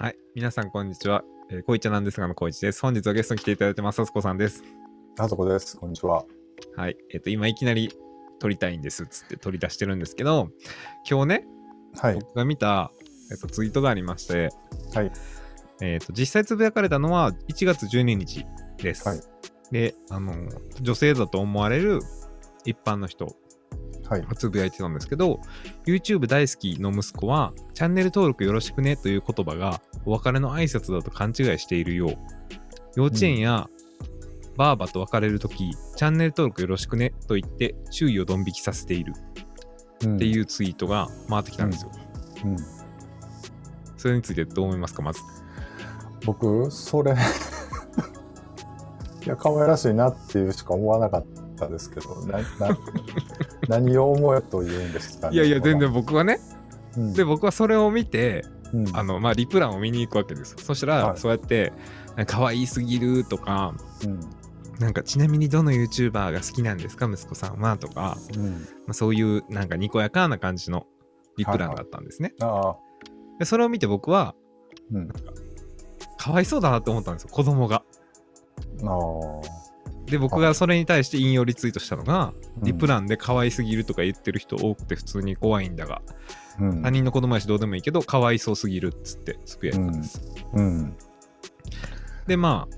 はい。皆さん、こんにちは。えー、こいちゃなんですがのこいちです。本日はゲストに来ていただいてます。さつこさんです。あそこです。こんにちは。はい。えっ、と、今いきなり撮りたいんですっつって取り出してるんですけど、今日ね、はい。僕が見た、えっと、ツイートがありまして、はい。えっと、実際つぶやかれたのは1月12日です。はいで、あの、女性だと思われる一般の人つぶやいてたんですけど、YouTube 大好きの息子は、チャンネル登録よろしくねという言葉がお別れの挨拶だと勘違いしているよう。幼稚園やバーバと別れるとき、チャンネル登録よろしくねと言って周囲をドン引きさせているうんっていうツイートが回ってきたんですよ。うん。それについてどう思いますか、まず。僕、それ いや、可愛らしいなっていうしか思わなかったですけど、な、な、何を思えと言うんですかね。いやいや、全然。僕はね、うんで、僕はそれを見て、うんあの、まあ、リプランを見に行くわけですよ。そしたら、はいそうやって、可愛すぎるとか、うん。なんかちなみにどの YouTuber が好きなんですか息子さんはとか、うん。まあ、そういうなんかにこやかな感じのリプランだったんですね。ああ。でそれを見て僕はうん。かわいそうだなって思ったんですよ子供が。ああ。で僕がそれに対して引用リツイートしたのが、うんリプランで可愛すぎるとか言ってる人多くて普通に怖いんだが、うん他人の子供やしどうでもいいけど可哀想すぎるっつってつぶやいたんです。うん。でまあ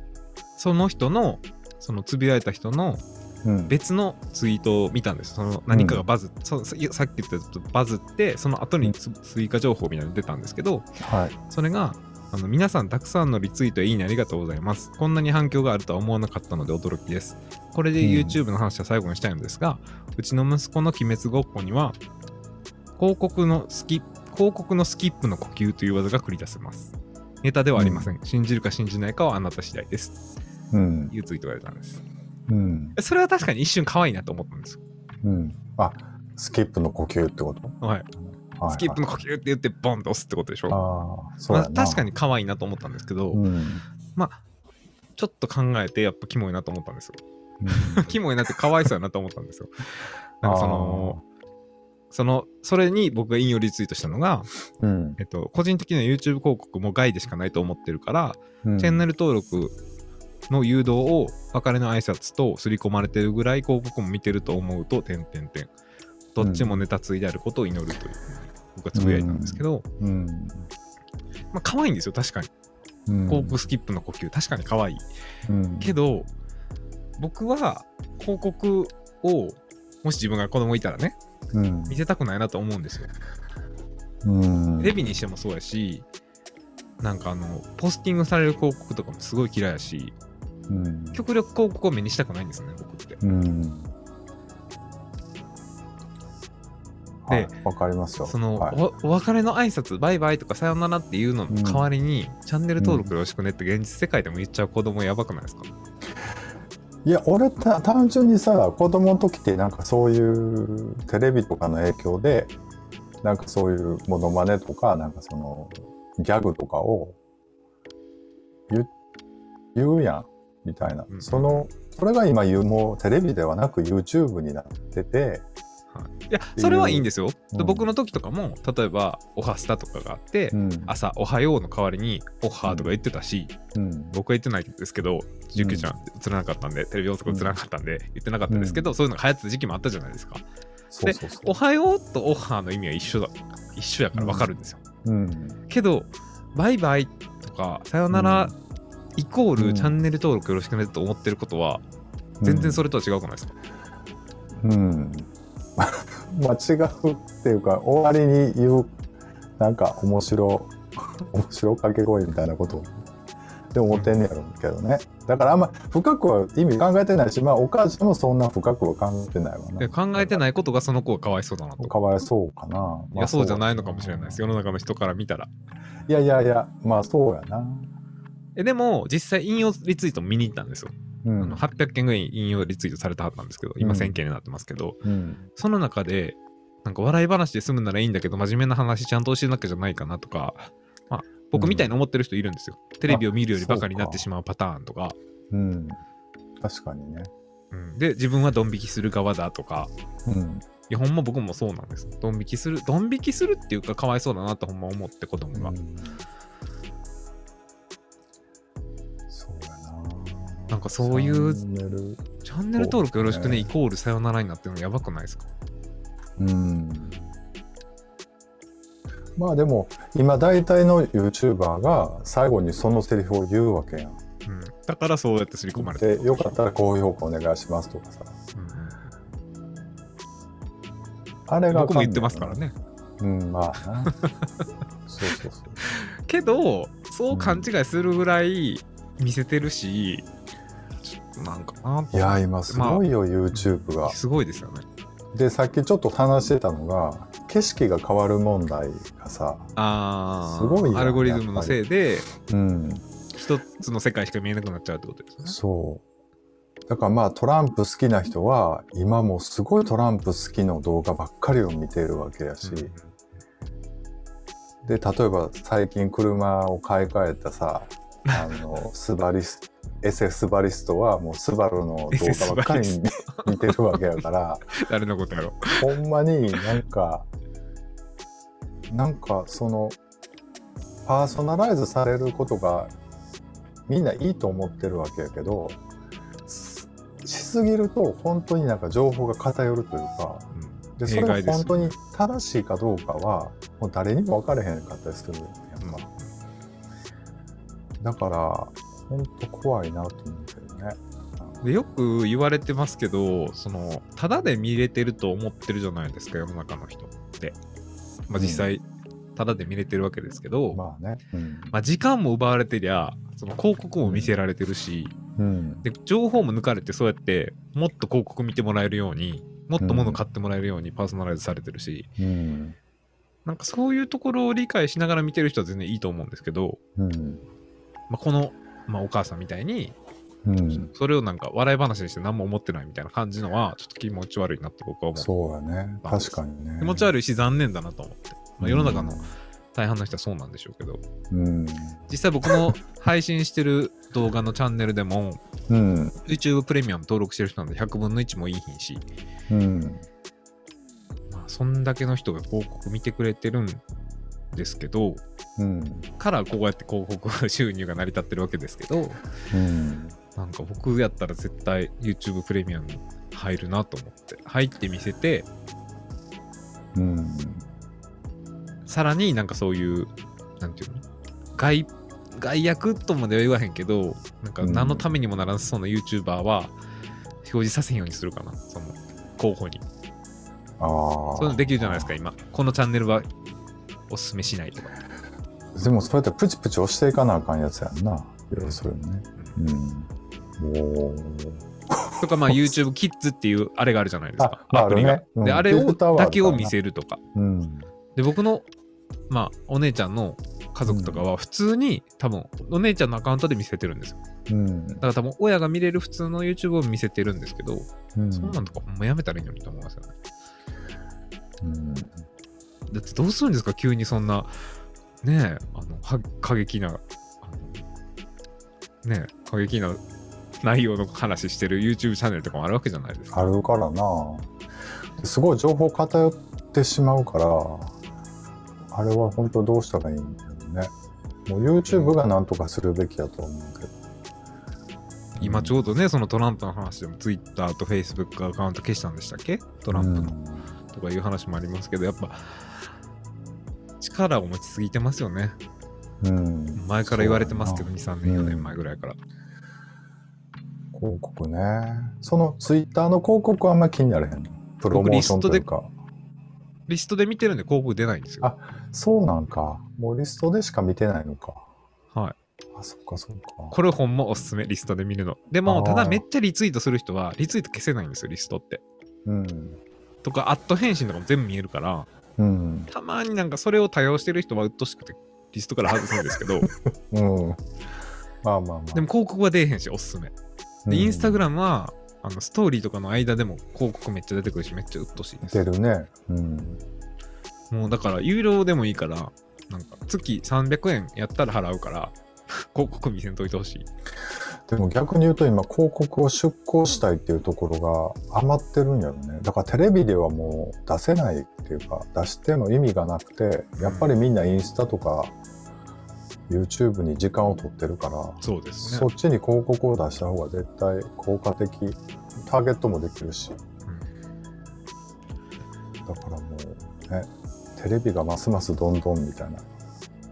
その人のそのつぶやいた人のうん。別のツイートを見たんですその何かがバズっ、そさっき言ったバズってその後につ追加情報みたいなの出たんですけどはい。それがあの皆さんたくさんのリツイートやいいねありがとうございます。こんなに反響があるとは思わなかったので驚きです。これでうん。YouTube の話は最後にしたいのですが、うちの息子の鬼滅ごっこには広告のスキ広告のスキップの呼吸という技が繰り出せます。ネタではありません、信じるか信じないかはあなた次第です。うん。と。いうツイートが出たんです。うん。それは確かに一瞬可愛いなと思ったんですよ。うん。あ、スキップの呼吸ってこと？はいはい。スキップの呼吸って言ってボンと押すってことでしょ、あまあ。確かに可愛いなと思ったんですけど、うん。まあちょっと考えてやっぱキモいなと思ったんですようん キモいなってかわいそうやなと思ったんですよ なんかそのそのそれに僕が引用リツイートしたのが、うん。えっと、個人的には YouTube 広告も害でしかないと思ってるから、うんチャンネル登録の誘導を別れの挨拶と刷り込まれてるぐらい広告も見てると思うと、点々点。どっちもネタついであることを祈るという、僕はつぶやいたんですけど、うん。まあ可愛いんですよ、確かに。うん広告スキップの呼吸、確かに可愛い。うんけど、僕は広告を、もし自分が子供いたらね、うん見せたくないなと思うんですよ。うんテレビにしてもそうやし、なんかあの、ポスティングされる広告とかもすごい嫌いやし、うん極力広告を目にしたくないんですよね、僕って。うんはいわかりますよ。その、はい。おお別れの挨拶バイバイとかさよならっていうのの代わりに、チャンネル登録よろしくねって現実世界でも言っちゃう子供やばくないですか？いや俺た単純にさ子供の時ってなんかそういうテレビとかの影響でなんかそういうモノマネとかなんかそのギャグとかを言う言うやんみたいな、うんそのそれが今言うもうテレビではなく YouTube になってて、や、それはいいんですよ。うん。僕の時とかも、例えば、おはスタとかがあって、うん。朝、おはようの代わりに、おはとか言ってたし、うん。僕は言ってないですけど、19時は映らなかったんで、テレビ大阪映らなかったんで、言ってなかったですけど、そういうのが流行ってた時期もあったじゃないですか。そうそうそう。おはようとおはの意味は一緒だ。一緒やから分かるんですよ。うん。けど、バイバイとか、さよならイコーうん。ルチャンネル登録よろしくねと思ってることは、全然それとは違うくないですか、うん、まあ違うっていうか終わりに言うなんか面白 面白掛け声みたいなことで思ってんねやろうけどねだからあんま深くは意味考えてないしまあお母ちゃんもそんな深くは考えてないわでな考えてないことがその子がかわいそうだなと。かわいそうかな、いや、そうじゃないのかもしれないです。世の中の人から見たら。いやいやいやまあそうやなえでも、実際引用リツイート見に行ったんですよ。うん。あの800件ぐらい引用リツイートされたはったんですけど、今うん。1000件になってますけど、うん。その中で、なんか笑い話で済むならいいんだけど、真面目な話ちゃんと教えなきゃじゃないかなとか、まあ、僕みたいに思ってる人いるんですよ。テレビを見るよりバカになってしまうパターンとか、うん。確かにね。うん。で、自分はドン引きする側だとか、うん。いや、ほんま僕もそうなんです。ドン引きする、ドン引きするっていうか、かわいそうだなとほんま思って子供が。なんかそういうチャンネル登録よろしくね、ねイコールさよならになってるのやばくないですか？うんまあでも今大体の YouTuber が最後にそのセリフを言うわけやん。うん。だからそうやって刷り込まれてでよかったら高評価お願いしますとかさ。あれがあかんねん僕も言ってますからね。うんまあな。そうそうそう。けど、そう勘違いするぐらい見せてるし、ちょっとなんかなといや今すごいよ、YouTube が。すごいですよね。でさっきちょっと話してたのが景色が変わる問題がさ、ああ、すごいなアルゴリズムのせいで、うん、一つの世界しか見えなくなっちゃうってことですよね。そう。だからまあトランプ好きな人は今もうすごいトランプ好きの動画ばっかりを見ているわけやし、で例えば最近車を買い替えたさ あのスバリス SF スバリストはもうスバルの動画ばっかり見見てるわけやから。誰のことやろ？ほんまになんかなんかそのパーソナライズされることがみんないいと思ってるわけやけどししすぎると本当になんか情報が偏るというかう。でそれが本当に正しいかどうかはもう誰にも分かれへんかったりするやんか、だから本当怖いなと思うけどね。でよく言われてますけど、その、ただで見れてると思ってるじゃないですか、世の中の人って。まあ実際、ただで見れてるわけですけど、ままあね。うん、あ時間も奪われてりゃ、その広告も見せられてるし、うん。で情報も抜かれてそうやってもっと広告見てもらえるようにもっと物買ってもらえるようにパーソナライズされてるし、うん。なんかそういうところを理解しながら見てる人は全然いいと思うんですけど、うん。まあ、この、まあ、お母さんみたいにうん。それをなんか笑い話にして何も思ってないみたいな感じのはちょっと気持ち悪いなって僕は思う。そうやね。確かにね。気持ち悪いし残念だなと思って、まあ、世の中の大半の人はそうなんでしょうけど。うん。実際僕の配信してる動画のチャンネルでもうん。YouTube プレミアム登録してる人なんで100分の1もいい品し。うん。まあ、そんだけの人が広告見てくれてるんですけど、うんからこうやって広告収入が成り立ってるわけですけど、うんなんか僕やったら絶対 YouTube プレミアム入るなと思って、入って見せて、うんさらになんかそういう、なんていうの？外、外役とまでは言わへんけど、なんか何のためにもならなさそうな YouTuber は表示させんようにするかな、その候補に。ああそういうのできるじゃないですか、今。このチャンネルはおすすめしないとか。でもそうやってプチプチ押していかなあかんやつやんな。要するにね。うん。おー。とか、まあ YouTube キッズっていうあれがあるじゃないですか。あアプリが。で、あれをだけを見せるとか。うん。で、僕の、まあ、お姉ちゃんの家族とかは普通に、多分、お姉ちゃんのアカウントで見せてるんですよ。うん。だから多分、親が見れる普通の YouTube を見せてるんですけど、うん。そんなんとかほんまやめたらいいのにと思いますよね。うん。だってどうするんですか？急にそんな、ねえ、あの、は過激な、あのねえ、過激な内容の話してる YouTube チャンネルとかもあるわけじゃないですか。あるからな。すごい情報偏ってしまうからあれは本当どうしたらいいんだろうね。もう YouTube が何とかするべきだと思うけど。今ちょうどね、そのトランプの話でも Twitter と Facebook アカウント消したんでしたっけ？トランプの、とかいう話もありますけど、やっぱ力を持ちすぎてますよね。うん、うん前から言われてますけど、2、そう3年、4うん年前ぐらいから。広告ねその Twitter の広告はあんまり気になれへんのプロモーションというかリストで見てるんで広告出ないんですよ。あそうなんかもうリストでしか見てないのかはい。あそっかそっかこれほんまおすすめ、リストで見るの。でも、ただめっちゃリツイートする人は、リツイート消せないんですよ、リストって。うんとか、アット返信とかも全部見えるから、うん。たまになんかそれを多用してる人は鬱陶しくて、リストから外すんですけど、うん。まあまあまあ。でも広告は出えへんし、おすすめ。で、インスタグラムは、あのストーリーとかの間でも広告めっちゃ出てくるし、めっちゃ鬱陶しいです。出るね。うん。もうだから、有料でもいいから、なんか月300円やったら払うから、広告見せんといてほしい。でも逆に言うと今広告を出稿したいっていうところが余ってるんやろね。だからテレビではもう出せないっていうか出しても意味がなくてやっぱりみんなインスタとか YouTube に時間を取ってるから、そうですね。そっちに広告を出した方が絶対効果的ターゲットもできるし、だからもうねテレビがますますどんどんみたいな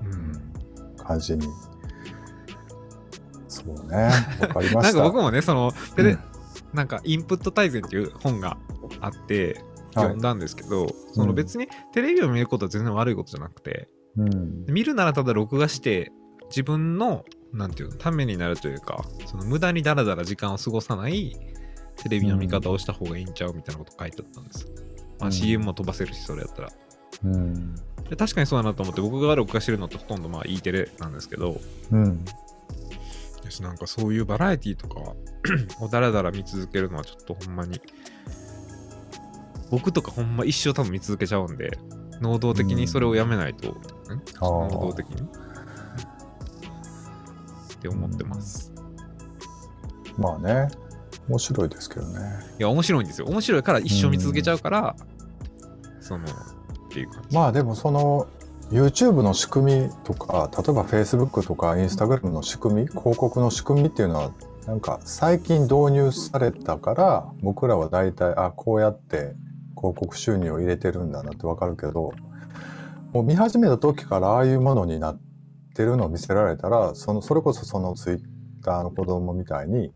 うん。感じにねわかりま なんしたか僕もねそのテレ、うん。なんかインプット大全っていう本があってはい。読んだんですけど、その別にテレビを見ることは全然悪いことじゃなくて、うん。見るならただ録画して自分のなんていうのためになるというかその無駄にダラダラ時間を過ごさないテレビの見方をした方がいいんちゃうみたいなこと書いてあったんです、まあ、うん。CM も飛ばせるしそれやったら。うん。で確かにそうだなと思って僕が録画してるのってほとんどまあ E テレなんですけどうん私なんかそういうバラエティとかを ダラダラ見続けるのはちょっとほんまに僕とかほんま一生多分見続けちゃうんで能動的にそれをやめないと、ん。あー。能動的に？って思ってます、まあね。面白いですけどね。いや面白いんですよ。面白いから一生見続けちゃうから、そのっていう感じ、まあでもその YouTube の仕組みとか例えば Facebook とか Instagram の仕組み広告の仕組みっていうのはなんか最近導入されたから僕らは大体あこうやって広告収入を入れてるんだなってわかるけどもう見始めた時からああいうものになってるのを見せられたらそのそれこそその Twitter の子供みたいに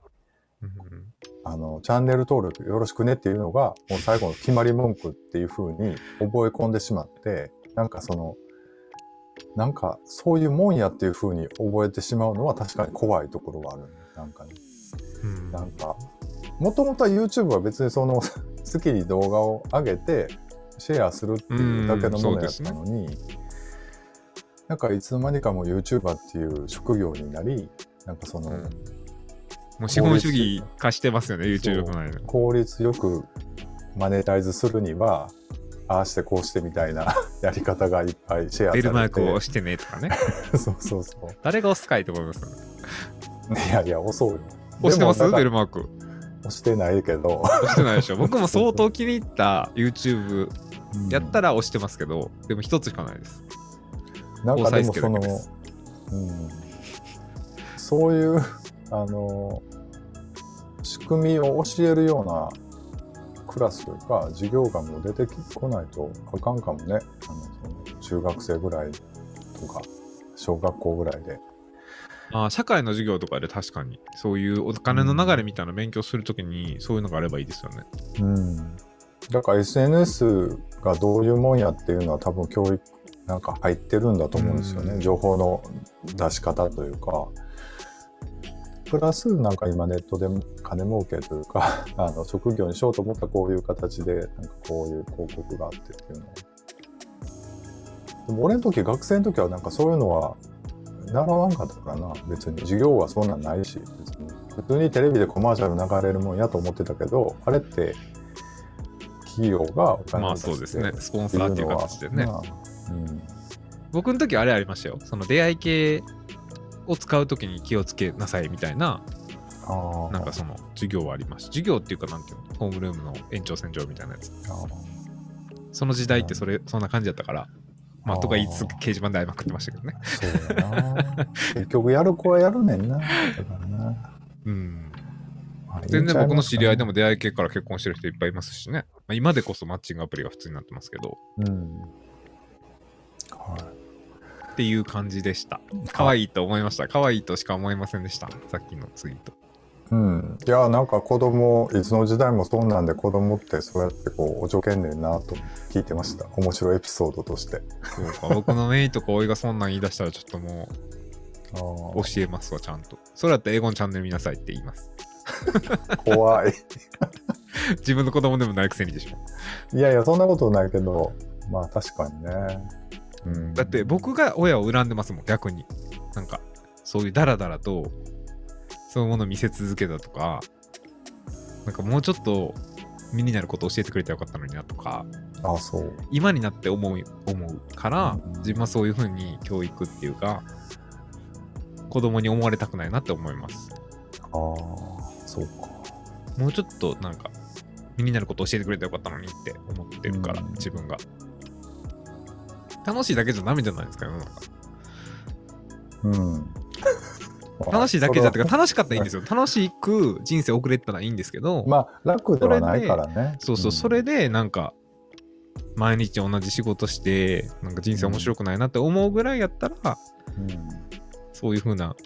うん。あのチャンネル登録よろしくねっていうのがもう最後の決まり文句っていう風に覚え込んでしまってなんかそのなんかそういうもんやっていう風に覚えてしまうのは確かに怖いところがあるね。なんかね。うん。なんかもともとは YouTube は別にその 好きに動画を上げてシェアするっていうだけのものやったのに、なんかいつの間にかもう YouTuber っていう職業になりなんかその、うん。もう資本主義化してますよね YouTube の効率よくマネタイズするにはああしてこうしてみたいな やり方がいっぱいシェアされて。ベルマークを押してねとかね。そうそうそ誰が押すかいと思います？よねういやいや遅いよ。押してます？ベルマーク。押してないけど。押してないでしょ。僕も 相当気に入った YouTube やったら、ら押してますけど、でも一つしかないです。なんかでもその、うん、そういうあの仕組みを教えるようなクラスというか授業がもう出てこないとあかんかもね。あのその中学生ぐらいとか小学校ぐらいで。あー社会の授業とかで確かにそういうお金の流れみたいな勉強するときにそういうのがあればいいですよね。うん、だから SNS がどういうもんやっていうのは多分教育なんか入ってるんだと思うんですよね、うん。情報の出し方というかプラスなんか今ネットで金儲けというか あの職業にしようと思ったらこういう形でなんかこういう広告があってっていうのでも俺の時学生の時はなんかそういうのは習わんかったからな別に授業はそんなんないし別に普通にテレビでコマーシャル流れるもんやと思ってたけどあれって企業がお金まあを出してそうですね。スポンサーっていう形でね。まあうん僕の時あれありましたよ。その出会い系を使うときに気をつけなさいみたいな、なんかその授業はありました。授業っていうかなんていうの、ホームルームの延長線上みたいなやつ。その時代ってそれ、そんな感じだったから、まあとか言いつつ掲示板で会いまくってましたけどね。そうやな結局やる子はやるねんなだからなうん。まあ全然僕の知り合いでもも出会い系から結婚してる人いっぱいいますしね。まあ、今でこそマッチングアプリが普通になってますけど、うんはっていう感じでした。可愛いと思いました。可愛いとしか思いませんでした。さっきのツイート。い、うん、いやなんか子供いつの時代もそうなんで子供ってそうやってこうおちょけんねんなと聞いてました面白いエピソードとしてそうか、僕のメイとかおいがそんなん言い出したらちょっともあう教えますわ、ちゃんと。それだったら英語のチャンネル見なさいって言います。ー怖い自分の子供でもないくせにでしょ。いやいやそんなことないけどまあ確かにね、うん、だって僕が親を恨んでますもん、逆に。なんか、そういうダラダラと、そういうものを見せ続けたとか、なんかもうちょっと身になることを教えてくれたらよかったのになとか、あそう今になって思う思うから、うん自分はそういう風に教育っていうか、子供に思われたくないなって思います。ああそうかもうちょっとなんか、身になることを教えてくれたらよかったのにって思ってるから、うん自分が。楽しいだけじゃダメじゃないですか、世の中。うん。楽しいだけじゃって楽しかったらいいんですよ楽しく人生送れたらいいんですけど、まあ、楽ではないからね。そうそう、んそれでなんか毎日同じ仕事してなんか人生面白くないなって思うぐらいやったら、うんそういう風な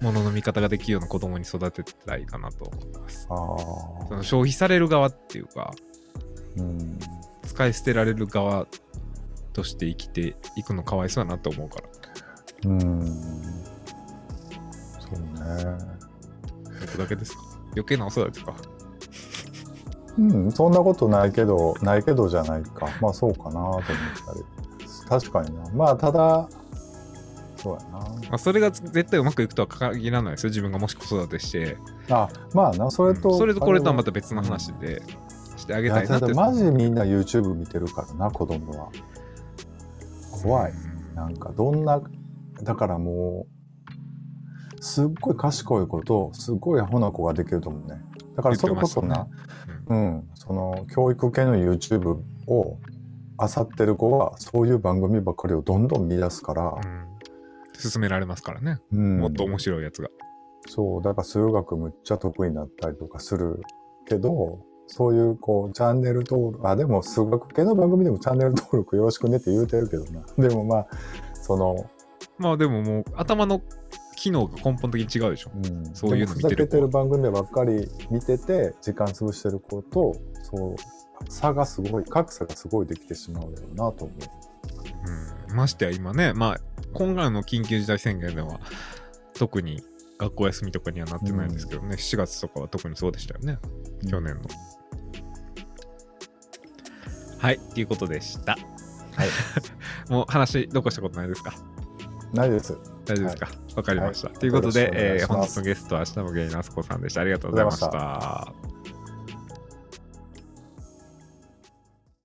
ものの見方ができるような子供に育てたらいいかなと思います。あその消費される側っていうかあ。うん。使い捨てられる側として生きていくのかわいそうだなと思うからうん。そうね。僕だけですか？余計なお世話ですかうん、そんなことないけど、ないけどじゃないか。まあそうかなと思ったり。確かにな。まあただ、そうやまあ、それが絶対うまくいくとは限らないですよ自分がもし子育てしてな。あ、まあな、それと。それとこれとはまたた別の話でしてあいげたいなってマジみんな YouTube 見てるからな、子供は。怖い。うんなんかどんな、だからもう、すっごい賢い子と、すっごいアホな子ができると思うね。だからそれこそな、うん、その教育系の YouTube を漁ってる子は、そういう番組ばっかりをどんどん見出すから、うん。進められますからね、うん。もっと面白いやつが。そう、だから数学むっちゃ得意になったりとかするけど、そういうこうチャンネル登録、あ、でも数学系の番組でもチャンネル登録よろしくねって言うてるけどな。でもまあ、その、まあでももう頭の機能が根本的に違うでしょ。うん、そういうの見てふざけてる番組ばっかり見てて、時間潰してる子と、そう、差がすごい、格差がすごいできてしまうよなと思う。ん、ましてや今ね、まあ、今回の緊急事態宣言では、特に学校休みとかにはなってないんですけどね、7月とかは特にそうでしたよね、う。去年の。はい、ということでした。はい。もう話、どこしたことないですか？ないです。大丈夫ですか？わ、かりました。はいということで、えー本日のゲストは、下野芸那須子さんでした。ありがとうございました。